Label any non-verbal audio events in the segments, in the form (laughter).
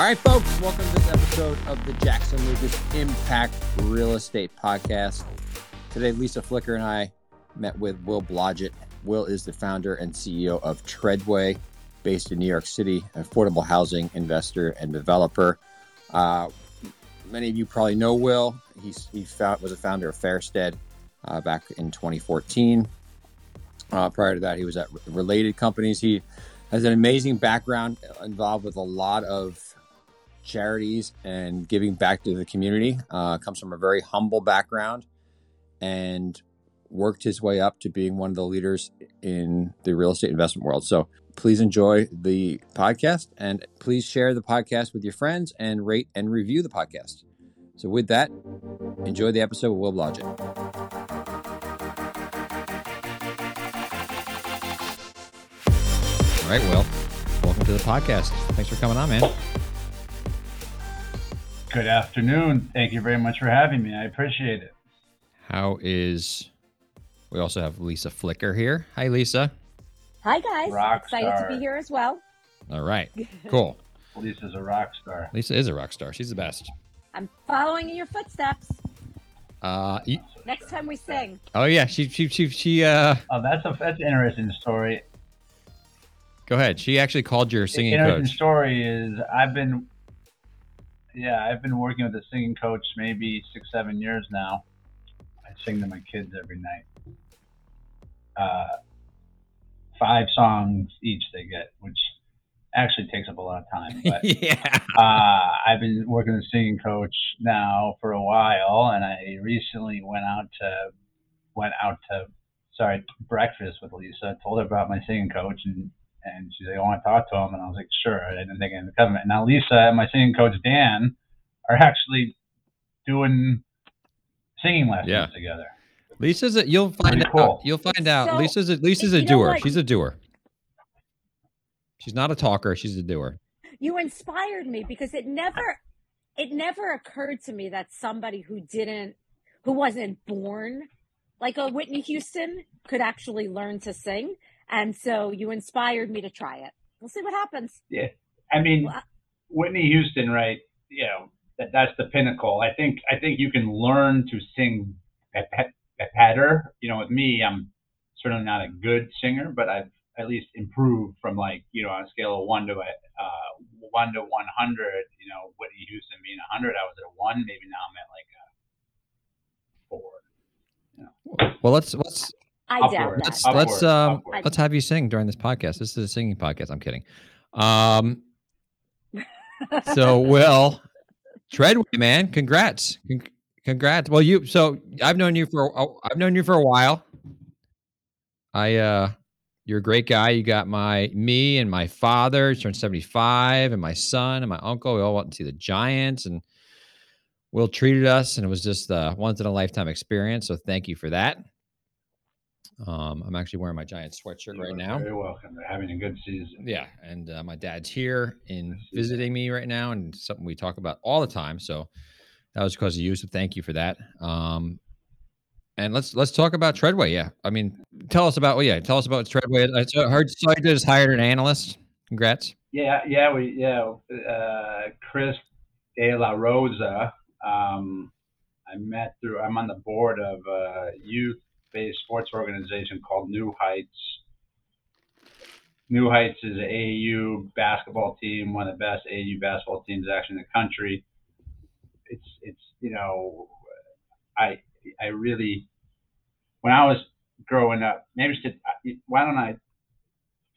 All right, folks, welcome to this episode of the Jackson Lucas Impact Real Estate Podcast. Today, Lisa Flicker and I met with Will Blodgett. Will is the founder and CEO of Tredway, based in New York City, affordable housing investor and developer. Uh, many of you probably know Will. He's, he found, was a founder of Fairstead uh, back in 2014. Uh, prior to that, he was at related companies. He has an amazing background involved with a lot of charities and giving back to the community. Uh, comes from a very humble background and worked his way up to being one of the leaders in the real estate investment world. So please enjoy the podcast and please share the podcast with your friends and rate and review the podcast. So with that, enjoy the episode with Will Blodgett. All right, Will, welcome to the podcast. Thanks for coming on, man. Good afternoon. Thank you very much for having me. I appreciate it. How is? We also have Lisa Flicker here. Hi, Lisa. Hi, guys. Rock Excited star. to be here as well. All right, (laughs) cool. Lisa's a rock star. Lisa is a rock star. She's the best. I'm following in your footsteps. Uh, you, Next time we sing. oh yeah, she she she she. Uh, Oh, that's a that's an interesting story. go ahead. She actually called your singing coach. interesting coach. story is I've been, yeah, I've been working with a singing coach maybe six seven years now. I sing to my kids every night. Uh, five songs each they get, which actually takes up a lot of time. (laughs) But yeah. uh, I've been working with a singing coach now for a while, and I recently went out to went out to sorry breakfast with Lisa. Told her about my singing coach, and and she's like, "I want to talk to him," and I was like, "Sure." I didn't think anything of it. And now Lisa and my singing coach Dan are actually doing singing lessons Yeah. together. Lisa's a, you'll find Pretty out. cool. You'll find out. So, Lisa's a, Lisa's a doer. what? She's a doer. She's not a talker. She's a doer. You inspired me because it never it never occurred to me that somebody who didn't who wasn't born like a Whitney Houston could actually learn to sing. And so you inspired me to try it. We'll see what happens. Yeah. I mean, Well, Whitney Houston, right? You know, that, that's the pinnacle. I think I think you can learn to sing be- be- better. You know, with me, I'm certainly not a good singer, but I've at least improved from like you know on a scale of one to a uh, one to one hundred. You know, Whitney Houston being a hundred, I was at a one. Maybe now I'm at like a four. Well, let's let's I Upward. doubt that. let's Upward, let's um upward. let's have you sing during this podcast. This is a singing podcast. I'm kidding. Um. (laughs) So, Will, Tredway, man, congrats, Con- congrats. Well, you. So I've known you for a- I've known you for a while. I uh, you're a great guy. You got my me and my father turned 75, and my son and my uncle. We all went to see the Giants, and Will treated us, and it was just a once in a lifetime experience. So thank you for that. Um, I'm actually wearing my giant sweatshirt right You're now. Very welcome. They're having a good season. Yeah, and uh, my dad's here in I see that. visiting me right now, and something we talk about all the time. So that was because of you. So thank you for that. Um, and let's let's talk about Tredway. Yeah, I mean, tell us about. Well, yeah, tell us about Tredway. I heard you just hired an analyst. Congrats. Yeah, yeah, we yeah. Uh, Chris De La Rosa. Um, I met through. I'm on the board of a youth-based sports organization called New Heights. New Heights is an AAU basketball team, one of the best AAU basketball teams actually in the country. It's it's you know, I I really when I was growing up, maybe why don't I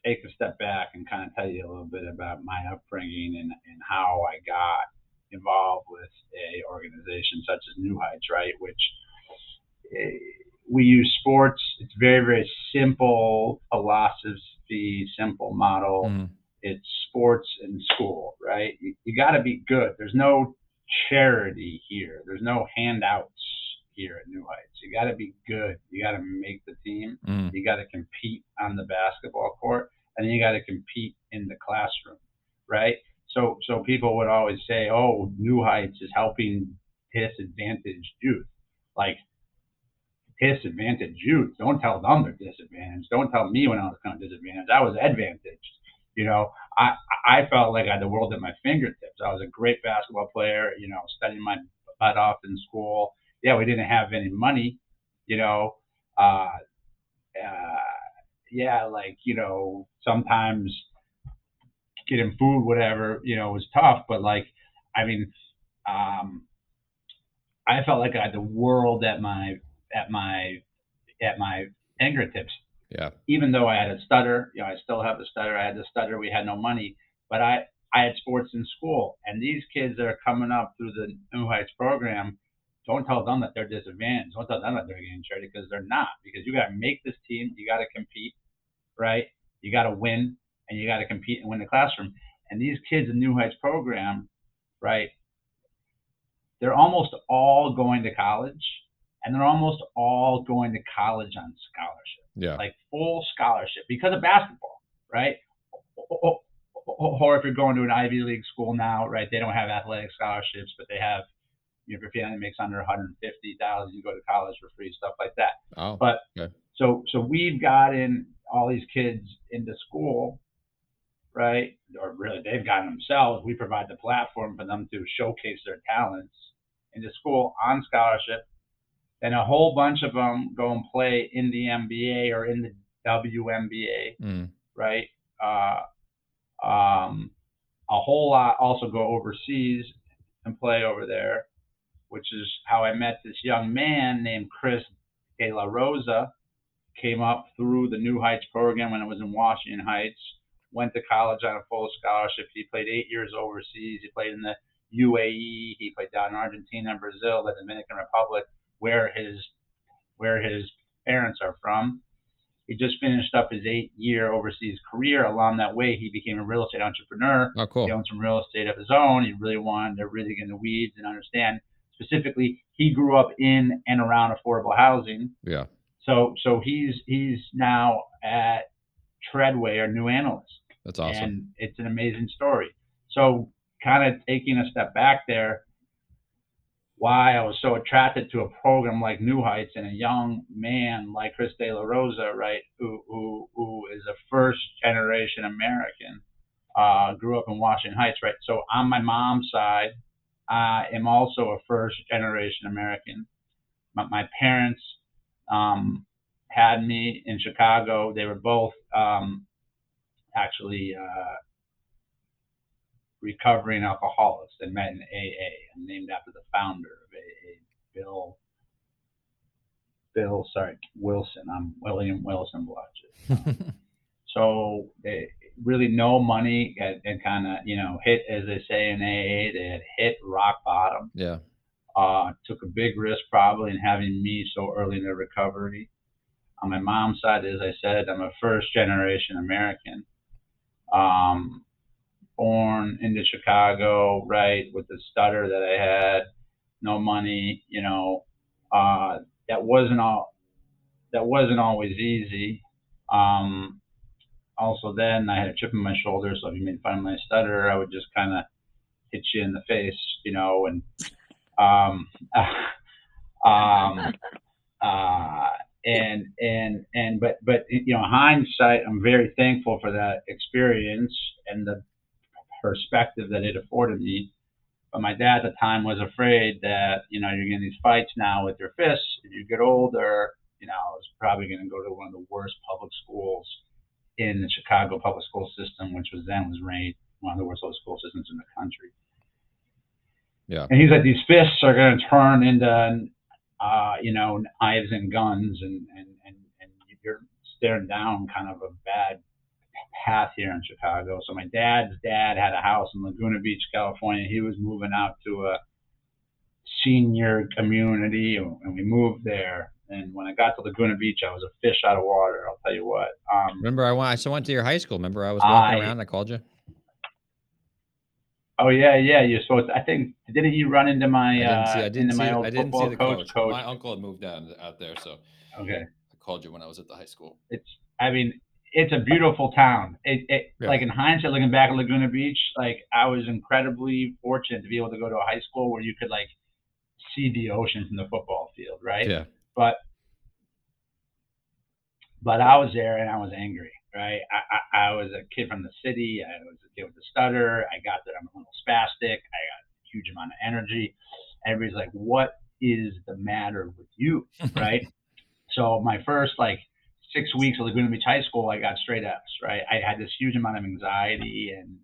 take a step back and kind of tell you a little bit about my upbringing and, and how I got involved with a organization such as New Heights, right? Which eh, we use sports. It's very, very simple philosophy, simple model. Mhm. It's sports and school, right? You, you got to be good. There's no charity here. There's no handouts here at New Heights. You got to be good. You got to make the team. Mm. You got to compete on the basketball court, and you got to compete in the classroom, right? So, so people would always say, "Oh, New Heights is helping disadvantaged youth." Like disadvantaged youth. Don't tell them they're disadvantaged. Don't tell me when I was kind of disadvantaged. I was advantaged. You know, I I felt like I had the world at my fingertips. I was a great basketball player. You know, studying my butt off in school. Yeah, we didn't have any money. You know, uh, uh, yeah, like you know, sometimes getting food, whatever, you know, was tough. But like, I mean, um, I felt like I had the world at my at my at my fingertips. Yeah. Even though I had a stutter, you know, I still have the stutter. I had the stutter. We had no money, but I I had sports in school, and these kids that are coming up through the New Heights program, don't tell them that they're disadvantaged. Don't tell them that they're getting charity because they're not. Because you got to make this team. You got to compete, right? You got to win, and you got to compete and win the classroom. And these kids in New Heights program, right? They're almost all going to college, and they're almost all going to college on scholarship. Yeah. Like full scholarship because of basketball, right? Or if you're going to an Ivy League school now, right? They don't have athletic scholarships, but they have you know, if your family makes under 150,000, you go to college for free, stuff like that. Oh, But okay. so so we've gotten all these kids into school, right? Or really, they've gotten themselves. We provide the platform for them to showcase their talents into school on scholarship. Then a whole bunch of them go and play in the NBA or in the WNBA, Mm. right? Uh, um, a whole lot also go overseas and play over there, which is how I met this young man named Chris De La Rosa. Came up through the New Heights program when I was in Washington Heights. Went to college on a full scholarship. He played eight years overseas. He played in the UAE. He played down in Argentina and Brazil, the Dominican Republic, where his where his parents are from. He just finished up his eight-year overseas career. Along that way, he became a real estate entrepreneur. Oh, cool. He owned some real estate of his own. He really wanted to really get in the weeds and understand. Specifically, he grew up in and around affordable housing. Yeah. So so he's he's now at Tredway, our new analyst, That's awesome. and it's an amazing story. So kind of taking a step back there, why I was so attracted to a program like New Heights and a young man like Chris De La Rosa, right, who who who is a first generation American, uh, grew up in Washington Heights, right. So on my mom's side, I am also a first generation American. My, my parents um, had me in Chicago. They were both um, actually uh, recovering alcoholics. They met in AA and named after the founder of AA, Bill. Bill, sorry, Wilson. I'm William Wilson Blodgett. (laughs) So they really no money and, and kind of you know hit as they say in AA. They had hit rock bottom yeah. uh, took a big risk probably in having me so early in their recovery. On my mom's side, as I said, I'm a first generation American. Um, born into Chicago, right, with the stutter that I had, no money, you know, uh, that wasn't all, that wasn't always easy. Um, also then I had a chip in my shoulder, so if you made fun of my stutter, I would just kind of hit you in the face, you know, and um, (laughs) um, uh, and and and but but you know hindsight i'm very thankful for that experience and the perspective that it afforded me. But my dad at the time was afraid that you know you're getting these fights now with your fists. If you get older you know i was probably going to go to one of the worst public schools in the chicago public school system which was then was ranked one of the worst public school systems in the country. Yeah. and he's like, these fists are going to turn into, uh, you know, knives and guns, and, and, and, and you're staring down kind of a bad path here in Chicago. So my dad's dad had a house in Laguna Beach, California. He was moving out to a senior community, and we moved there. And when I got to Laguna Beach, I was a fish out of water. I'll tell you what. Um, Remember, I went. I went to your high school. Remember, I was walking I- around. I called you. oh yeah, yeah. You're supposed. To, I think didn't you run into my I didn't see. uh, I didn't into see. my the- old I didn't football see the coach? coach. Coach. My uncle had moved down out there, so Okay. I called you when I was at the high school. it's I mean it's a beautiful town. It, it Yeah. like in hindsight, looking back at Laguna Beach, like I was incredibly fortunate to be able to go to a high school where you could like see the ocean from the football field, right? Yeah. But but I was there and I was angry, right? I, I, I was a kid from the city. I was a kid with a stutter. I got that I'm a little spastic. I got a huge amount of energy. Everybody's like, what is the matter with you, (laughs) right? so my first like six weeks of Laguna Beach High School, I got straight F's, right? I had this huge amount of anxiety and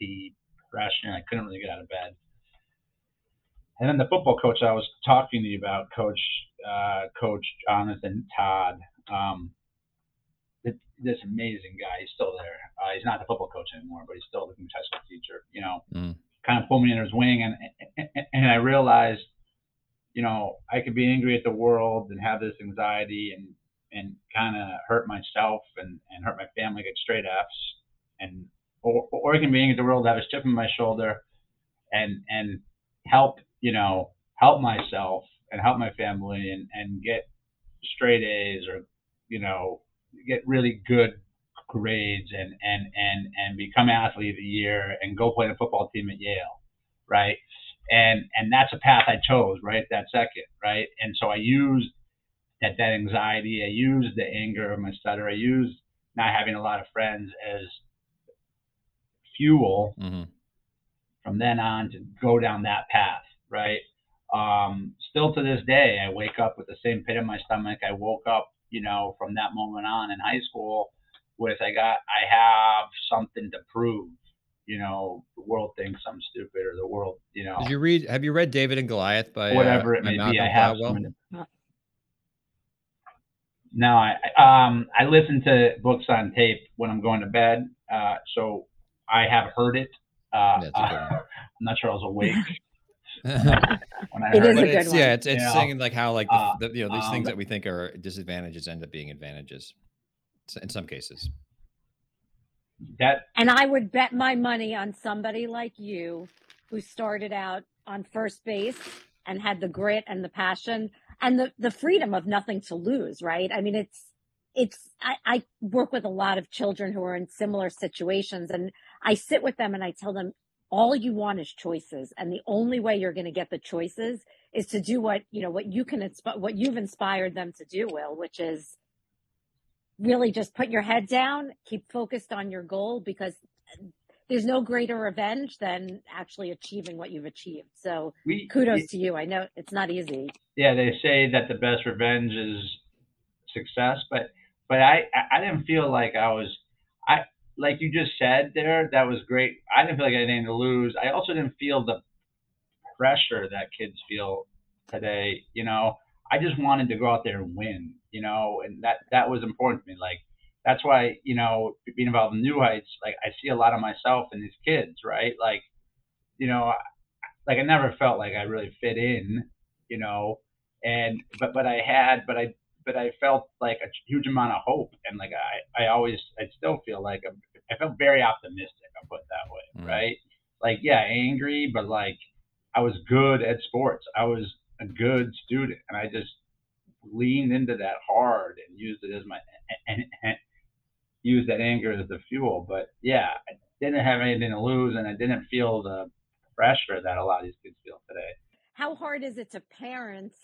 depression. I couldn't really get out of bed. And then the football coach I was talking to you about, Coach uh, Coach Jonathan Todd, um, this amazing guy. He's still there. Uh, he's not the football coach anymore, but he's still the high school teacher. You know, mm. kind of pulled me under his wing, and, and and I realized, you know, I could be angry at the world and have this anxiety and and kind of hurt myself and and hurt my family, get straight F's, and or, or I can be angry at the world, have a chip on my shoulder, and and help you know help myself and help my family and and get straight A's or you know get really good grades and and and and become athlete of the year and go play the football team at Yale, right? And and that's a path I chose, right? That second, right? And so I used that that anxiety, I used the anger of my stutter, I used not having a lot of friends as fuel mm-hmm. from then on to go down that path, right? Um, still to this day, I wake up with the same pit in my stomach. I woke up you know, from that moment on in high school with I got I have something to prove. You know, the world thinks I'm stupid or the world, you know. Did you read have you read David and Goliath by uh, whatever uh, it may be? I have some, no, I um I listen to books on tape when I'm going to bed. Uh, so I have heard it. Uh, uh (laughs) I'm not sure I was awake (laughs) when I it heard is it. a good one. Yeah, it's it's saying like how like the, uh, the, you know these um, things that we think are disadvantages end up being advantages in some cases. That and I would bet my money on somebody like you who started out on first base and had the grit and the passion and the the freedom of nothing to lose. Right? I mean, it's it's I, I work with a lot of children who are in similar situations and I sit with them and I tell them all you want is choices and the only way you're going to get the choices is to do what you know what you can what you've inspired them to do will which is really just put your head down keep focused on your goal because there's no greater revenge than actually achieving what you've achieved so we, kudos we, to you i know it's not easy yeah they say that the best revenge is success but but i i didn't feel like i was i like you just said there, that was great. I didn't feel like I had anything to lose. I also didn't feel the pressure that kids feel today. You know, I just wanted to go out there and win. You know, and that that was important to me. Like that's why you know being involved in New Heights, like I see a lot of myself in these kids, right? Like, you know, like I never felt like I really fit in. You know, and but but I had but I but I felt like a huge amount of hope, and like I, I always, I still feel like I'm, I felt very optimistic. I'll put it that way, mm. right? Like, yeah, angry, but like I was good at sports. I was a good student, and I just leaned into that hard and used it as my and, and used that anger as the fuel. But yeah, I didn't have anything to lose, and I didn't feel the pressure that a lot of these kids feel today. How hard is it to parents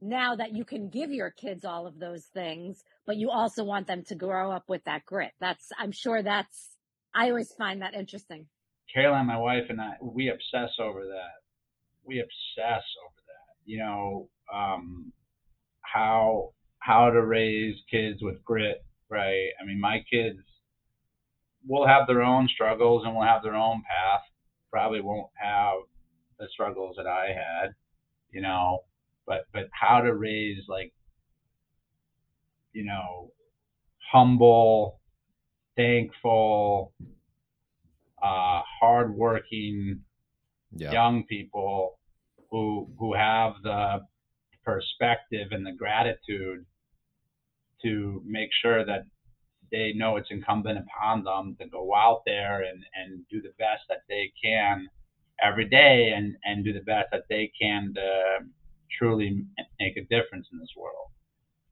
now that you can give your kids all of those things, but you also want them to grow up with that grit. That's, I'm sure that's, I always find that interesting. Caroline, my wife, and I, we obsess over that. We obsess over that. You know, um, how how to raise kids with grit, right? I mean, my kids will have their own struggles and will have their own path. Probably won't have the struggles that I had, you know but but how to raise like you know humble thankful uh hardworking yeah. young people who who have the perspective and the gratitude to make sure that they know it's incumbent upon them to go out there and, and do the best that they can every day and, and do the best that they can to truly make a difference in this world.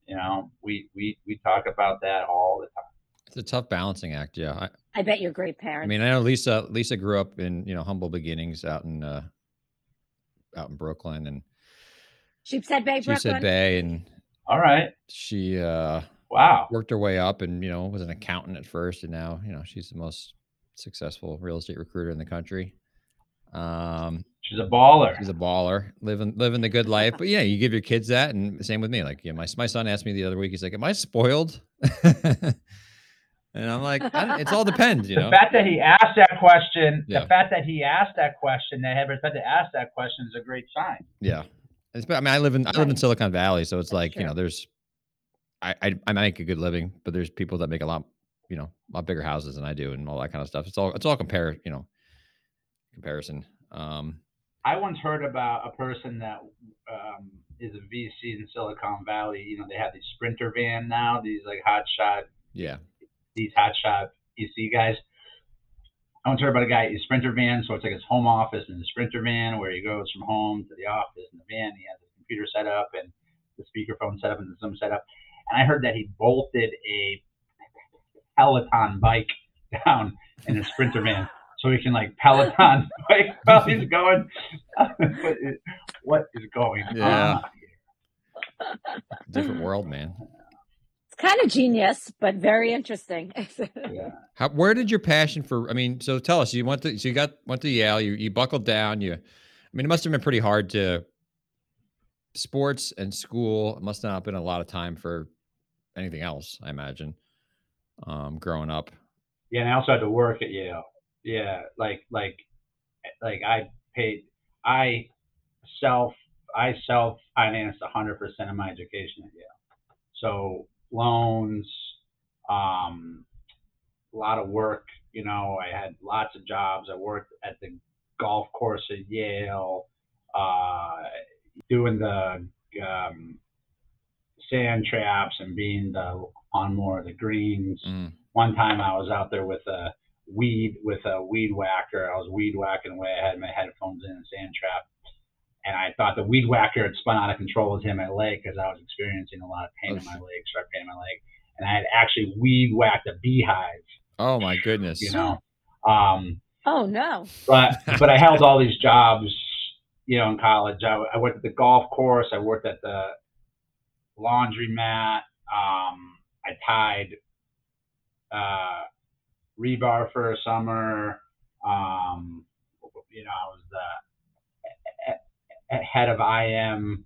You know, we we we talk about that all the time. It's a tough balancing act. Yeah. I, I bet you're great parents. I mean, I know Lisa. Lisa grew up in you know humble beginnings out in uh, out in Brooklyn and Sheepshead Bay, Sheepshead Brooklyn. Bay, and all right. She uh, Wow. Worked her way up, and you know was an accountant at first, and now you know she's the most successful real estate recruiter in the country. Um, she's a baller. She's a baller, living living the good life. But yeah, you give your kids that, and same with me. Like, yeah, my my son asked me the other week. He's like, "Am I spoiled?" (laughs) and I'm like, "It's all depends." You know, the fact that he asked that question, yeah. the fact that he asked that question, that ever said to ask that question is a great sign. Yeah, I mean, I live in I live in Silicon Valley, so it's like you know, there's I, I I make a good living, but there's people that make a lot you know a lot bigger houses than I do, and all that kind of stuff. It's all it's all compare you know comparison. Um, I once heard about a person that um, is a VC in Silicon Valley. You know, they have these sprinter van now, these like hot shot, yeah, these hot shot VC guys. I once heard about a guy, a sprinter van, so it's like his home office in the sprinter van where he goes from home to the office in the van. He has a computer set up and the speakerphone set up and the Zoom set up. And I heard that he bolted a Peloton bike down in a sprinter van so he can like Peloton (laughs) (laughs) bike while he's going. (laughs) what is going yeah. on? Different world, man. It's kind of genius, but very interesting. (laughs) yeah. How, where did your passion for? I mean, so tell us. You went to so you got went to Yale. You you buckled down. You, I mean, it must have been pretty hard to sports and school. It must not have been a lot of time for anything else. I imagine um, growing up. Yeah, and I also had to work at Yale. Yeah, like like like I paid I self I self financed hundred percent of my education at Yale. So loans, um, a lot of work. You know, I had lots of jobs. I worked at the golf course at Yale, uh, doing the um, sand traps and being the on more of the greens. Mm. One time I was out there with a weed with a weed whacker. I was weed whacking away. I had my headphones in and sand trap. And I thought the weed whacker had spun out of control with him at leg because I was experiencing a lot of pain oh, in my leg, sharp pain in my leg. And I had actually weed whacked a beehive. Oh my goodness. You know. Um, oh no. But (laughs) but I held all these jobs, you know, in college. I, I worked at the golf course. I worked at the laundromat. Um, I tied uh, rebar for a summer. Um, you know, I was the head of IM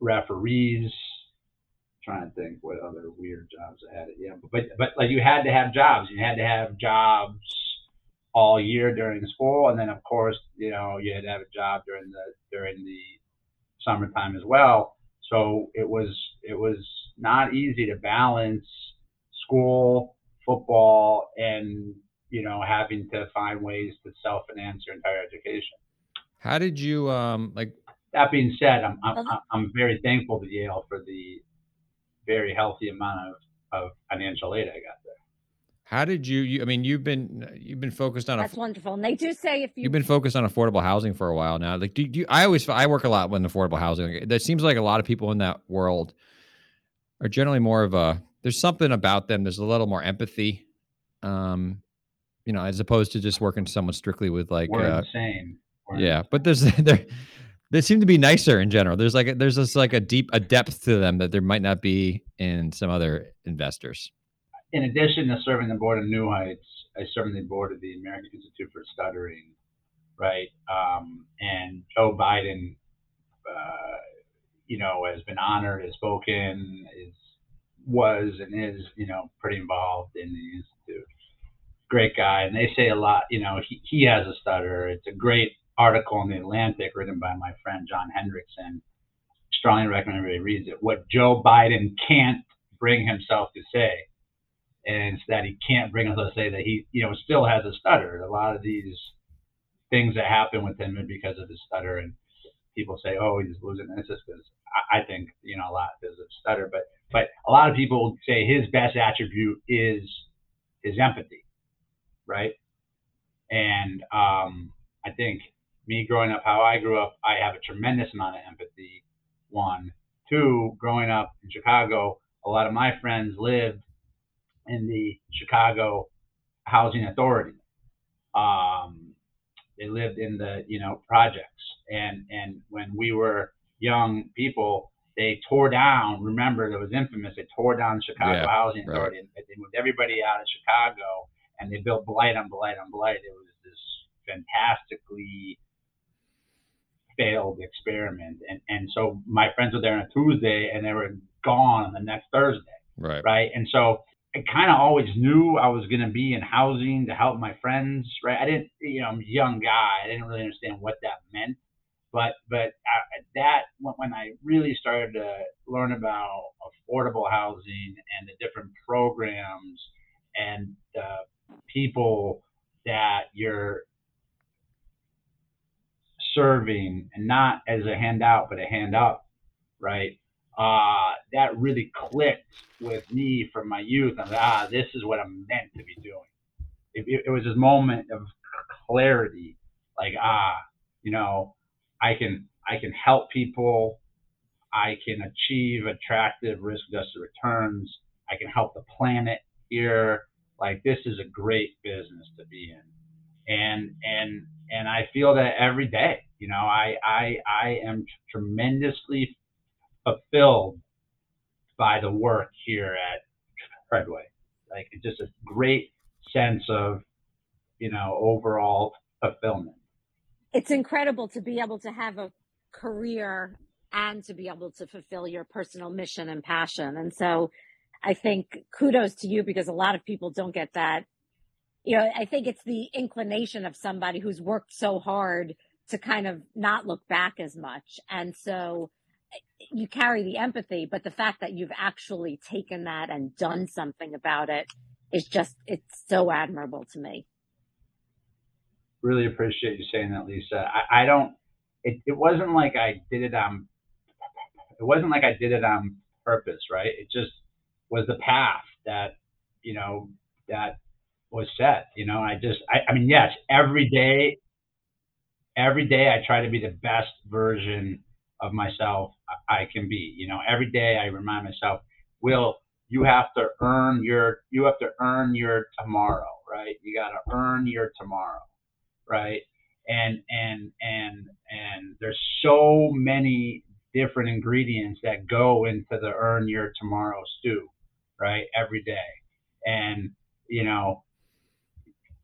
referees. trying to think what other weird jobs I had. Yeah, but but like you had to have jobs. You had to have jobs all year during school, and then of course you know you had to have a job during the during the summertime as well. So it was it was not easy to balance school football and you know having to find ways to self finance your entire education. How did you um like? That being said, I'm I'm, uh-huh. I'm very thankful to Yale for the very healthy amount of, of financial aid I got there. How did you, you? I mean, you've been you've been focused on. That's a, wonderful. And they do say if you you've been focused on affordable housing for a while now. Like, do, do you, I always I work a lot with affordable housing. It seems like a lot of people in that world are generally more of a there's something about them. There's a little more empathy, um, you know, as opposed to just working someone strictly with like. We're uh, insane. Yeah, but there's (laughs) there they seem to be nicer in general. There's like a, there's this like a deep a depth to them that there might not be in some other investors. In addition to serving the board of New Heights, I serve on the board of the American Institute for Stuttering, right? Um, and Joe Biden, uh, you know, has been honored, has spoken, is was and is, you know, pretty involved in the institute. Great guy, and they say a lot. You know, he, he has a stutter. It's a great article in the Atlantic written by my friend John Hendrickson. Strongly recommend everybody reads it. What Joe Biden can't bring himself to say, and it's that he can't bring himself to say that he, you know, still has a stutter. A lot of these things that happen with him are because of his stutter, and people say, "Oh, he's losing." This is I think you know a lot because of stutter, but but a lot of people say his best attribute is his empathy, right? And um, I think me growing up, how I grew up, I have a tremendous amount of empathy. One, two, growing up in Chicago, a lot of my friends lived in the Chicago Housing Authority. Um, they lived in the you know projects, and and when we were young people, they tore down. Remember, it was infamous. They tore down the Chicago Yeah, Housing right. Authority. and They moved everybody out of Chicago, and they built blight on blight on blight. It was this fantastically failed experiment. And and so my friends were there on a Tuesday, and they were gone on the next Thursday Right. right? And so I kind of always knew I was going to be in housing to help my friends, right? I didn't, you know, I'm a young guy. I didn't really understand what that meant, but but uh, that when I really started to learn about affordable housing and the different programs and the people that you're serving, and not as a handout, but a hand up, right? uh, that really clicked with me from my youth. And ah, this is what I'm meant to be doing. It, it, it was this moment of clarity, like ah, you know, I can I can help people. I can achieve attractive risk-adjusted returns. I can help the planet here. Like this is a great business to be in, and and and I feel that every day. You know, I I I am tremendously fulfilled by the work here at Tredway. Like just a great sense of, you know, overall fulfillment. It's incredible to be able to have a career and to be able to fulfill your personal mission and passion. And so I think kudos to you because a lot of people don't get that. You know, I think it's the inclination of somebody who's worked so hard to kind of not look back as much. And so you carry the empathy, but the fact that you've actually taken that and done something about it is just, it's so admirable to me. Really appreciate you saying that, Lisa. I, I don't, it, it wasn't like I did it on, it wasn't like I did it on purpose, right? It just was the path that, you know, that was set, you know, I just, I, I mean, yes, every day, every day I try to be the best version of myself I can be. You know, every day I remind myself, Will, you have to earn your you have to earn your tomorrow, right? You got to earn your tomorrow, right? And and and and there's so many different ingredients that go into the earn your tomorrow stew, right? Every day, and you know,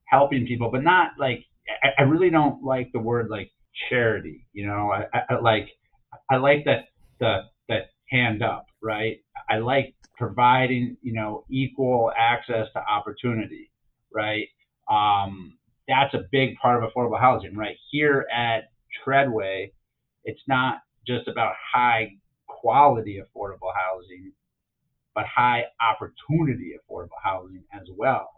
helping people, but not like I, I really don't like the word like charity. You know, I, I, I like I like that the the hand up, right? I like providing, you know, equal access to opportunity, right? Um, that's a big part of affordable housing, right? Here at Tredway, it's not just about high quality affordable housing, but high opportunity affordable housing as well.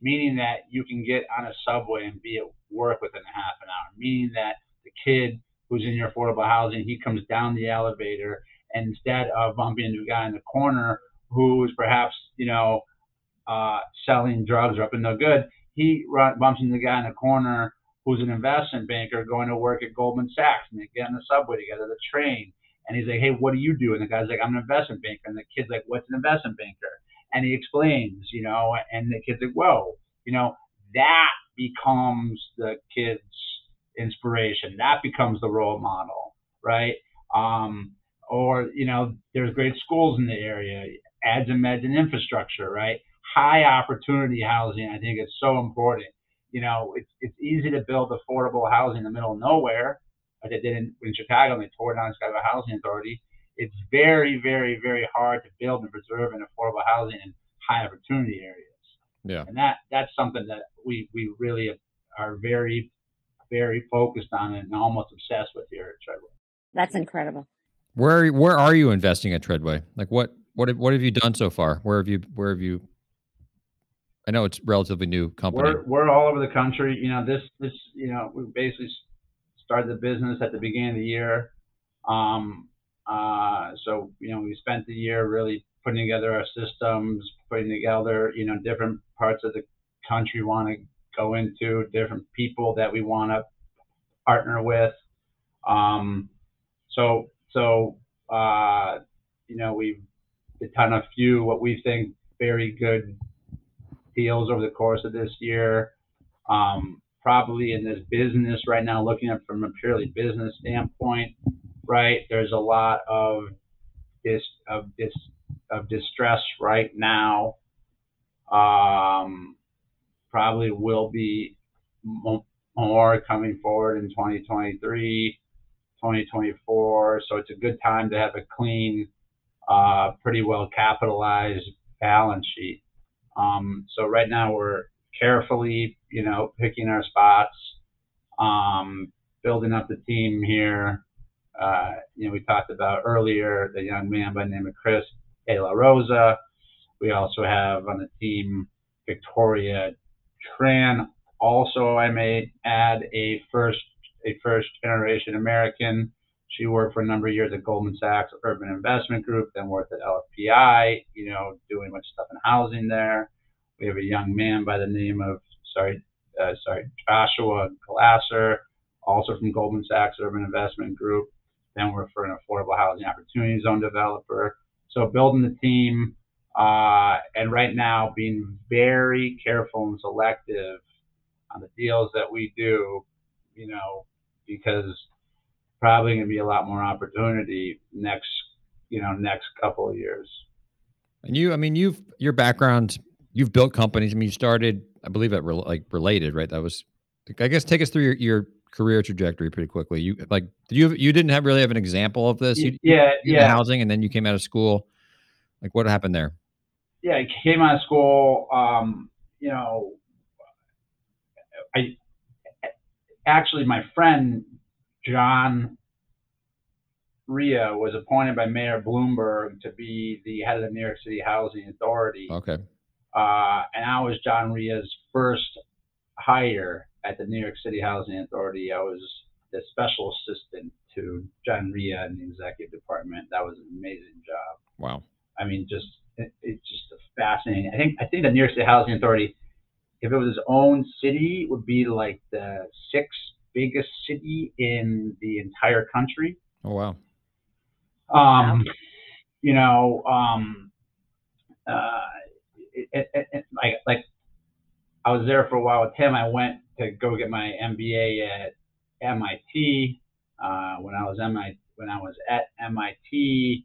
Meaning that you can get on a subway and be at work within a half an hour. Meaning that the kid who's in your affordable housing, he comes down the elevator and instead of bumping into a guy in the corner who's perhaps, you know, uh, selling drugs or up in no good, he run, bumps into the guy in the corner who's an investment banker going to work at Goldman Sachs and they get on the subway together, the train. And he's like, hey, what do you do? And the guy's like, I'm an investment banker. And the kid's like, what's an investment banker? And he explains, you know, and the kid's like, whoa, you know, that becomes the kid's inspiration. That becomes the role model, right? Um, or you know, there's great schools in the area, ads and meds and infrastructure, right? High opportunity housing, I think is so important. You know, it's it's easy to build affordable housing in the middle of nowhere, like they did in, in Chicago, and they tore down Chicago Housing Authority. It's very, very, very hard to build and preserve an affordable housing in high opportunity areas. Yeah. And that that's something that we we really are very very focused on and almost obsessed with here at Tredway. That's incredible. Where where are you investing at Tredway? Like what what have, what have you done so far? Where have you where have you? I know it's relatively new company. We're we're all over the country. You know this this you know we basically started the business at the beginning of the year. Um, uh, so you know we spent the year really putting together our systems, putting together you know different parts of the country want to go into, different people that we want to partner with. Um, so so uh, you know we've done a few what we think very good deals over the course of this year. Um, probably in this business right now, looking at from a purely business standpoint, right? There's a lot of this of dis of distress right now. Um, probably will be more coming forward in 2023, 2024. So it's a good time to have a clean, uh, pretty well capitalized balance sheet. Um, so right now we're carefully, you know, picking our spots, um, building up the team here. Uh, you know, we talked about earlier the young man by the name of Chris De La Rosa. We also have on the team Victoria Tran. Also, I may add a first a first generation American. She worked for a number of years at Goldman Sachs Urban Investment Group, then worked at LFPI, you know, doing of stuff in housing there. We have a young man by the name of sorry, uh, sorry, Joshua Glasser, also from Goldman Sachs Urban Investment Group. Then we're for an affordable housing opportunity zone developer. So building the team, uh, and right now being very careful and selective on the deals that we do, you know, because probably going to be a lot more opportunity next, you know, next couple of years. And you, I mean, you've your background, you've built companies. I mean, you started, I believe, at like related, right? That was, I guess, take us through your, your career trajectory pretty quickly. You like you you didn't have really have an example of this. You, yeah, you yeah. Housing, and then you came out of school. Like, what happened there? Yeah, I came out of school. Um, you know, I actually my friend John Rhea was appointed by Mayor Bloomberg to be the head of the New York City Housing Authority. Okay. Uh, and I was John Rhea's first hire at the New York City Housing Authority. I was the special assistant to John Rhea in the executive department. That was an amazing job. Wow. I mean, just it, it's just a fascinating. I think I think the New York City Housing Authority, if it was its own city, would be like the sixth biggest city in the entire country. Oh wow. Um, wow. you know, um, uh, it, it, it, like like I was there for a while with him. I went to go get my MBA at MIT. Uh, when I was MIT, when I was at MIT,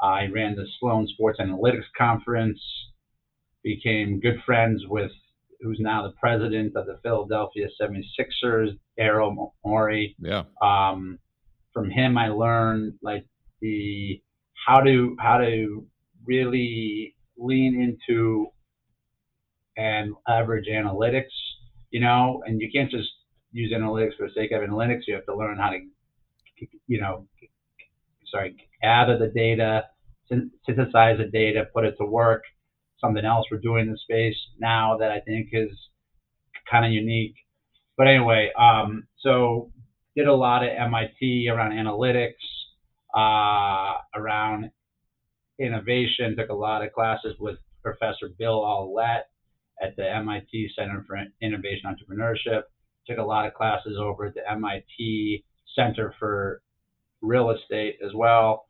I ran the Sloan Sports Analytics Conference. Became good friends with who's now the president of the Philadelphia 76ers, Daryl Morey. Yeah. Um, from him, I learned like the how to how to really lean into and leverage analytics you know, and you can't just use analytics for the sake of analytics. You have to learn how to, you know, sorry, gather the data, synthesize the data, put it to work. Something else we're doing in the space now that I think is kind of unique. But anyway, um, so did a lot at MIT around analytics, uh, around innovation. Took a lot of classes with Professor Bill Aulet at the MIT Center for Innovation Entrepreneurship. Took a lot of classes over at the MIT Center for Real Estate as well.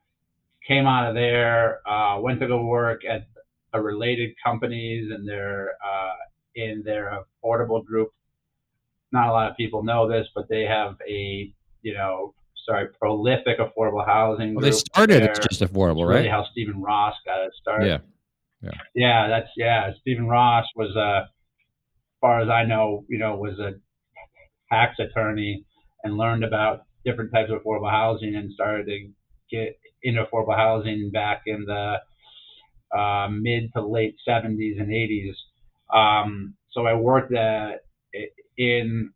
Came out of there, uh, went to go work at a related companies and their uh, in their affordable group. Not a lot of people know this, but they have a you know sorry prolific affordable housing. Well, they started it's just affordable, it's right? Really, how Stephen Ross got it started. Yeah. Yeah. Yeah, that's yeah. Stephen Ross was uh, as far as I know, you know, was a tax attorney and learned about different types of affordable housing and started to get into affordable housing back in the uh, mid to late 70s and 80s. Um, so I worked at, in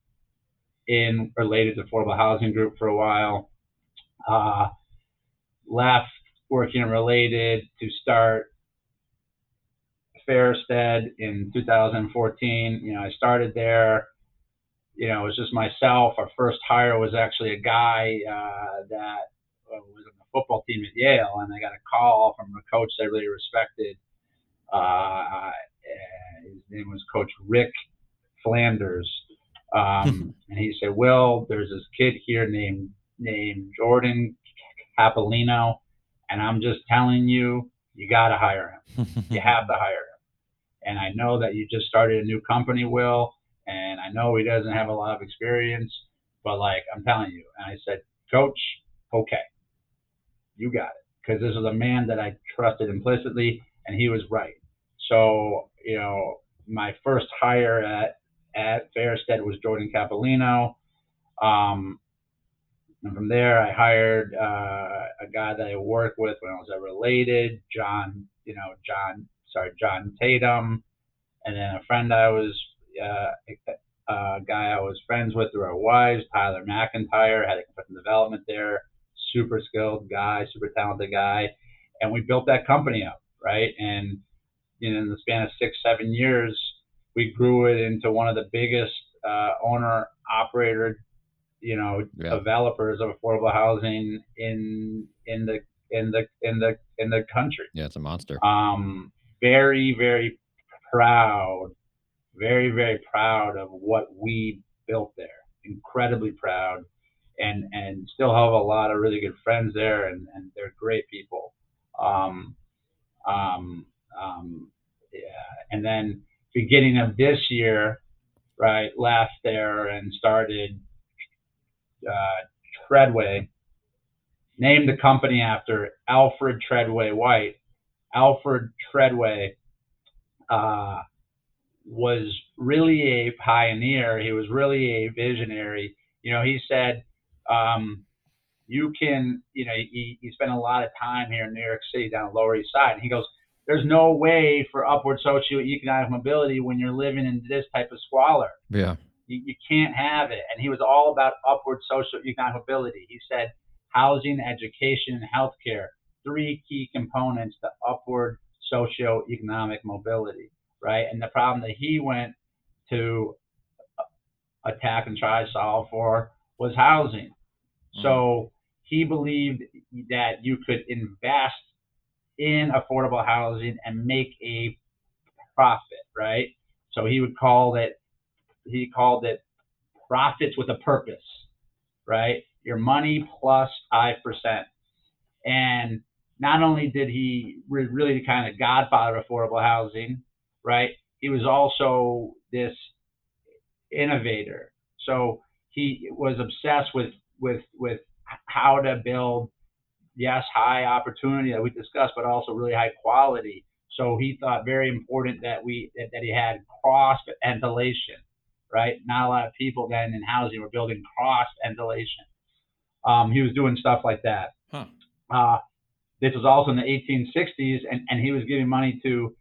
in related to affordable housing group for a while. Uh, left working related to start Fairstead in 2014. You know, I started there. You know, it was just myself. Our first hire was actually a guy uh, that uh, was on the football team at Yale, and I got a call from a coach that I really respected. Uh, his name was Coach Rick Flanders, um, (laughs) and he said, "Well, there's this kid here named named Jordan Capolino, and I'm just telling you, you got to hire him. you (laughs) have to hire him." And I know that you just started a new company, Will, and I know he doesn't have a lot of experience, but like I'm telling you. And I said, Coach, okay, you got it. because this was a man that I trusted implicitly, and he was right. So, you know, my first hire at at Fairstead was Jordan Capolino. Um, and from there, I hired uh, a guy that I worked with when I was at Related, John, you know, John, sorry, John Tatum, and then a friend I was, uh, a guy I was friends with through our wives, Tyler McIntyre, had a professional development there, super skilled guy, super talented guy, and we built that company up, right? And you know, in the span of six, seven years, we grew it into one of the biggest uh, owner operator you know yeah. developers of affordable housing in in the in the in the in the country. Yeah, it's a monster. Um, very very proud, very very proud of what we built there. Incredibly proud, and and still have a lot of really good friends there, and and they're great people. Um, um, um, yeah, and then beginning of this year, right, left there and started uh, Tredway, named the company after Alfred Tredway White. Alfred Tredway uh, was really a pioneer. He was really a visionary. You know, he said, um, you can, you know, he, he spent a lot of time here in New York City down the Lower East Side. And he goes, there's no way for upward socioeconomic mobility when you're living in this type of squalor. Yeah. You, you can't have it. And he was all about upward social economic mobility. He said housing, education, and healthcare, three key components to upward socioeconomic mobility, right? And the problem that he went to attack and try to solve for was housing. Mm-hmm. So he believed that you could invest in affordable housing and make a profit, right? So he would call it he called it profits with a purpose, right? Your money plus five percent. And not only did he re- really the kind of godfather of affordable housing, right? He was also this innovator. So he was obsessed with with with how to build, yes, high opportunity that we discussed, but also really high quality. So he thought very important that we that, that he had cross ventilation right? Not a lot of people then in housing were building cross ventilation. Um, he was doing stuff like that. Huh. Uh, this was also in the 1860s, and, and he was giving money to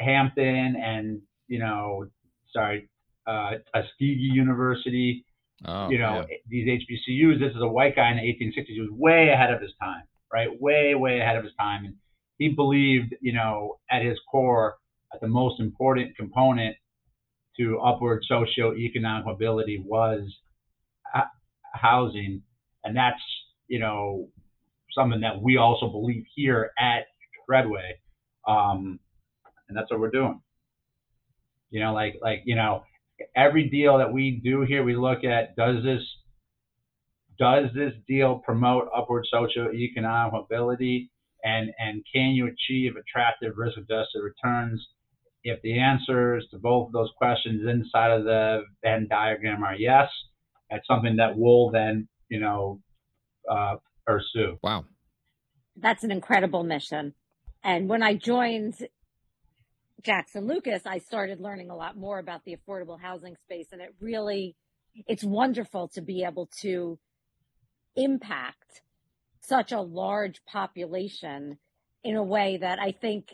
Hampton and, you know, sorry, uh, Tuskegee University. Oh, you know, yeah. these HBCUs. This is a white guy in the 1860s. He was way ahead of his time, right? Way, way ahead of his time. And he believed, you know, at his core, that the most important component to upward socio-economic mobility was housing, and that's you know something that we also believe here at Tredway, um, and that's what we're doing. You know, like like you know, every deal that we do here, we look at does this does this deal promote upward socio-economic mobility, and and can you achieve attractive risk-adjusted returns? If the answers to both of those questions inside of the Venn diagram are yes, that's something that we'll then, you know, uh, pursue. Wow. That's an incredible mission. And when I joined Jackson Lucas, I started learning a lot more about the affordable housing space. And it really, it's wonderful to be able to impact such a large population in a way that I think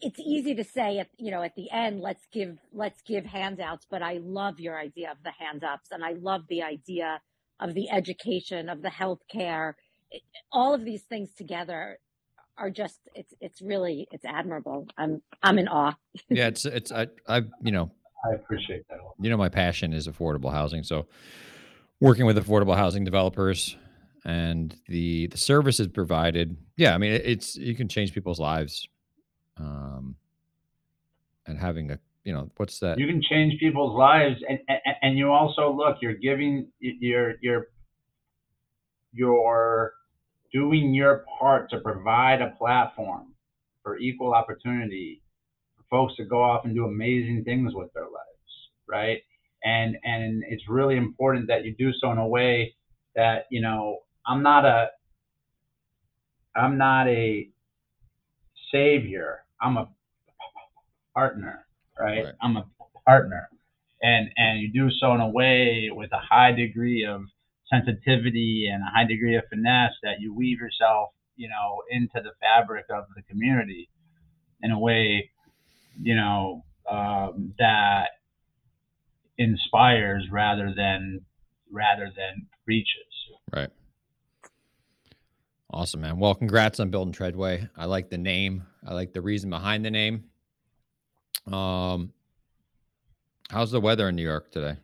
it's easy to say at you know at the end let's give let's give handouts but i love your idea of the hand ups and i love the idea of the education of the healthcare all of these things together are just it's it's really it's admirable. I'm i'm in awe. (laughs) Yeah it's it's i i you know i appreciate that you know my passion is affordable housing. So working with affordable housing developers and the the services provided yeah i mean it's you can change people's lives um, and having a you know what's that? You can change people's lives and, and and you also look you're giving you're you're you're doing your part to provide a platform for equal opportunity for folks to go off and do amazing things with their lives right and and it's really important that you do so in a way that you know i'm not a I'm not a savior. I'm a partner, right? Right. I'm a partner, and and you do so in a way with a high degree of sensitivity and a high degree of finesse that you weave yourself, you know, into the fabric of the community in a way, you know, um, that inspires rather than rather than reaches. Right. Awesome, man. Well, congrats on building Tredway. I like the name. I like the reason behind the name. Um, how's the weather in New York today?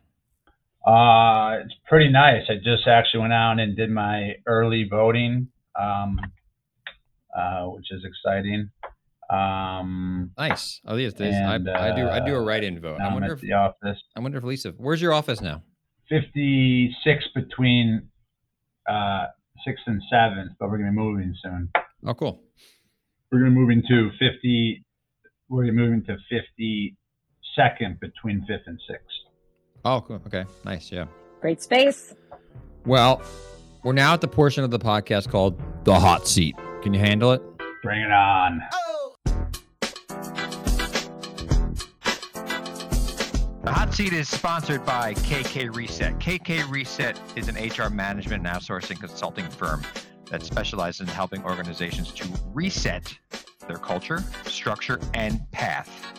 Uh, it's pretty nice. I just actually went out and did my early voting, um, uh, which is exciting. Um, Nice. Oh, yes, this. I, And, I do. I do a uh, write-in vote. I I'm wonder at if the office. I wonder if Lisa. Where's your office now? 56 between uh, sixth and seventh, but we're gonna be moving soon. Oh, cool. We're gonna move into 50. We're gonna move into 52nd between fifth and sixth. Oh, cool. Okay. Nice. Yeah. Great space. Well, we're now at the portion of the podcast called the hot seat. Can you handle it? Bring it on. The hot seat is sponsored by KK Reset. KK Reset is an HR management and outsourcing consulting firm that specializes in helping organizations to reset their culture, structure, and path.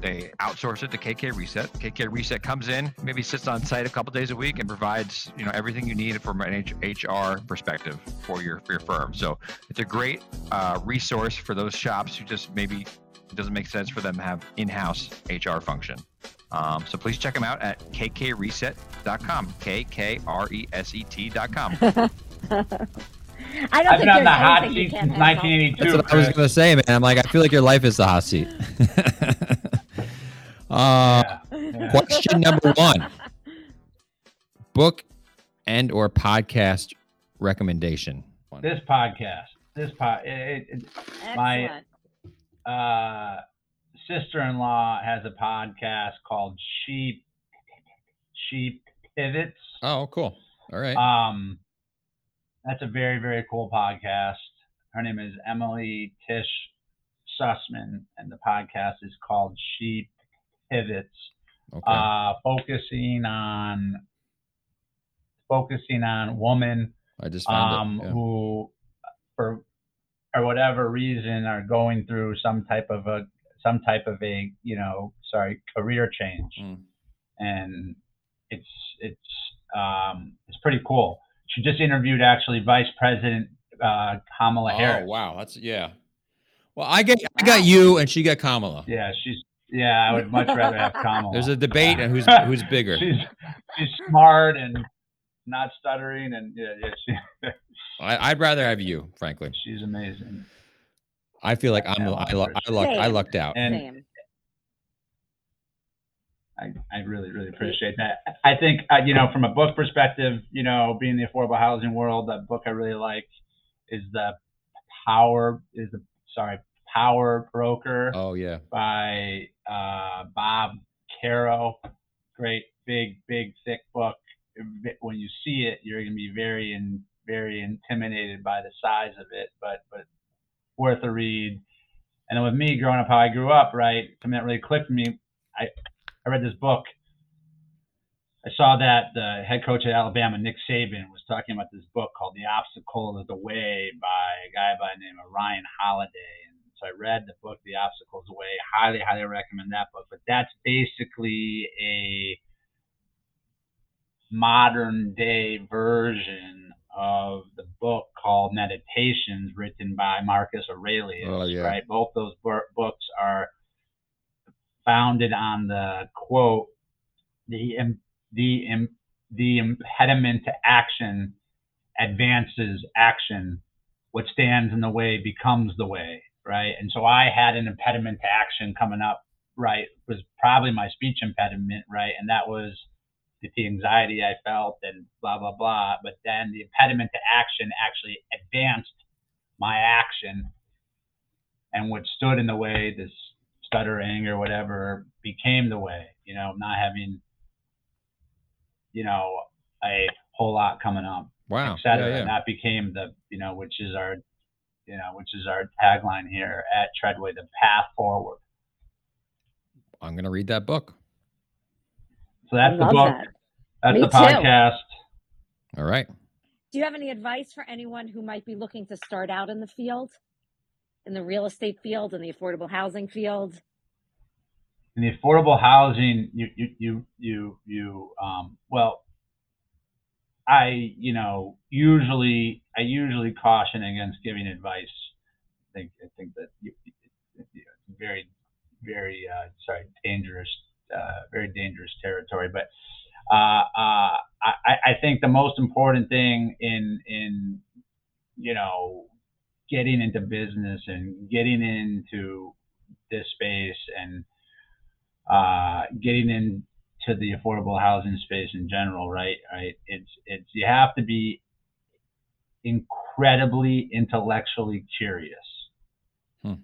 they outsource it to KK Reset. KK Reset comes in, maybe sits on site a couple days a week, and provides you know everything you need from an HR perspective for your for your firm. So it's a great uh, resource for those shops who just maybe it doesn't make sense for them to have in-house HR function. Um, so please check them out at kkreset.com. K K R E S E T.com. (laughs) I don't I've think been on the hot seat since 1982. That's what I was gonna say, man. I'm like, I feel like your life is the hot seat. (laughs) uh, Yeah, yeah. question number one: book and or podcast recommendation. This podcast, this pod, it, it, My- uh, sister-in-law has a podcast called She She Pivots. Oh, cool. All right. Um, that's a very very cool podcast. Her name is Emily Tisch Sussman, and the podcast is called She Pivots, Okay. uh, focusing on focusing on women I just found um. Yeah. who, for or whatever reason, are going through some type of a some type of a you know sorry career change, Mm. and it's it's um, it's pretty cool. She just interviewed actually Vice President uh, Kamala Harris Oh Harris. wow, that's yeah. Well, I get I got you, and she got Kamala. Yeah, she's yeah. I would much rather have (laughs) Kamala. There's a debate, and who's who's (laughs) bigger. she's she's smart and not stuttering, and yeah, yeah, she, (laughs) I, I'd rather have you, frankly. she's amazing. I feel like I'm Yeah, I, lu- I lucked I lucked out. And Same. I, I really, really appreciate that. I think, uh, you know, from a book perspective, you know, being in the affordable housing world, that book I really like is the Power, is the, sorry, Power Broker Oh yeah. by uh, Bob Caro. Great, big, big, thick book. When you see it, you're going to be very, in, very intimidated by the size of it, but, but worth a read. And then with me growing up how I grew up, right, something that really clicked me, I, I read this book. I saw that the head coach at Alabama, Nick Saban, was talking about this book called The Obstacle is the Way by a guy by the name of Ryan Holiday. So I read the book, The Obstacles Away. Highly, highly recommend that book. But that's basically a modern day version of the book called Meditations, written by Marcus Aurelius. Oh, yeah. Right, both those books are founded on the quote: "the the the impediment to action advances action. What stands in the way becomes the way." Right, and so I had an impediment to action coming up right, was probably my speech impediment, right, and that was the anxiety I felt and blah blah blah. But then the impediment to action actually advanced my action, and what stood in the way, this stuttering or whatever, became the way. You know, not having, you know, a whole lot coming up, wow, etc. Yeah, yeah. And that became the, you know, which is our, you know, which is our tagline here at Tredway, the path forward. I'm gonna read that book. So that's I the book. that. That's Me the too. podcast. All right. Do you have any advice for anyone who might be looking to start out in the field, in the real estate field, in the affordable housing field? in the affordable housing, you you you you you um, well, I you know usually I usually caution against giving advice. I think I think that you, it's very very uh, sorry dangerous uh, very dangerous territory. But uh, uh, I I think the most important thing in in you know getting into business and getting into this space and uh, getting into the affordable housing space in general, right? Right. It's it's you have to be incredibly intellectually curious. Hmm.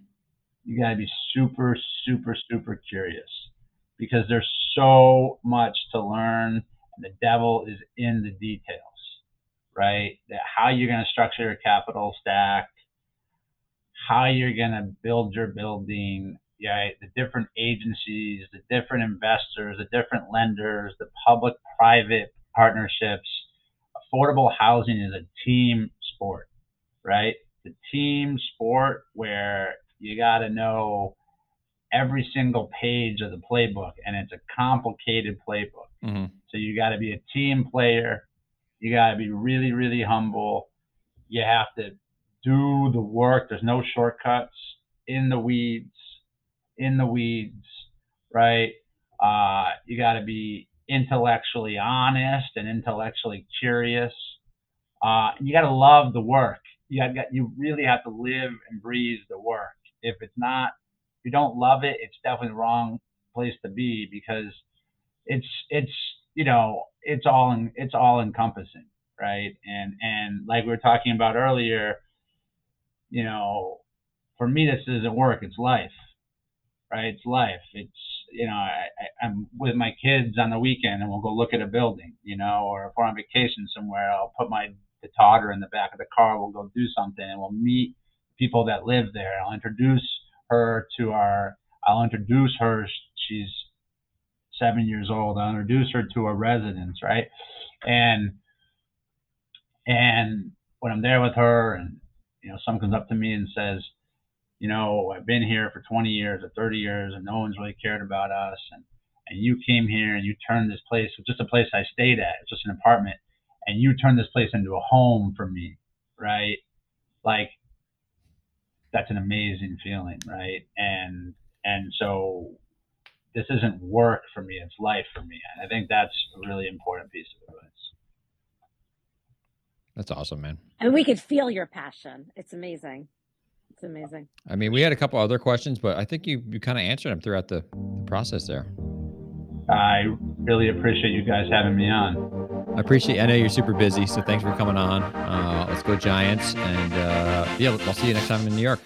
You got to be super, super, super curious because there's so much to learn. And the devil is in the details, right? That how you're going to structure your capital stack, how you're going to build your building, yeah, the different agencies, the different investors, the different lenders, the public private partnerships. Affordable housing is a team sport, right? The team sport where you got to know every single page of the playbook, and it's a complicated playbook. hmm So you got to be a team player. You got to be really, really humble. You have to do the work. There's no shortcuts in the weeds, in the weeds, right? Uh, you got to be intellectually honest and intellectually curious. Uh, you got to love the work. You got, you really have to live and breathe the work. If it's not, if you don't love it, it's definitely the wrong place to be because it's it's you know it's all in, it's all encompassing right and and like we were talking about earlier you know for me this isn't work it's life right it's life it's you know I, I, i'm with my kids on the weekend and we'll go look at a building you know or if we're on vacation somewhere i'll put my the daughter in the back of the car we'll go do something and we'll meet people that live there i'll introduce her to our i'll introduce her she's seven years old. I'll introduce her to a residence, right? And and when I'm there with her, and you know, someone comes up to me and says, you know, I've been here for 20 years or 30 years, and no one's really cared about us, and and you came here and you turned this place, just a place I stayed at, it's just an apartment, and you turned this place into a home for me, right? Like that's an amazing feeling, right? And and so this isn't work for me; it's life for me. And I think that's a really important piece of it. That's awesome, man. And we could feel your passion. It's amazing. It's amazing. I mean, we had a couple other questions, but I think you you kind of answered them throughout the, the process there. I really appreciate you guys having me on. I appreciate. I know you're super busy, so thanks for coming on. Uh, let's go Giants, and uh, yeah, I'll see you next time in New York.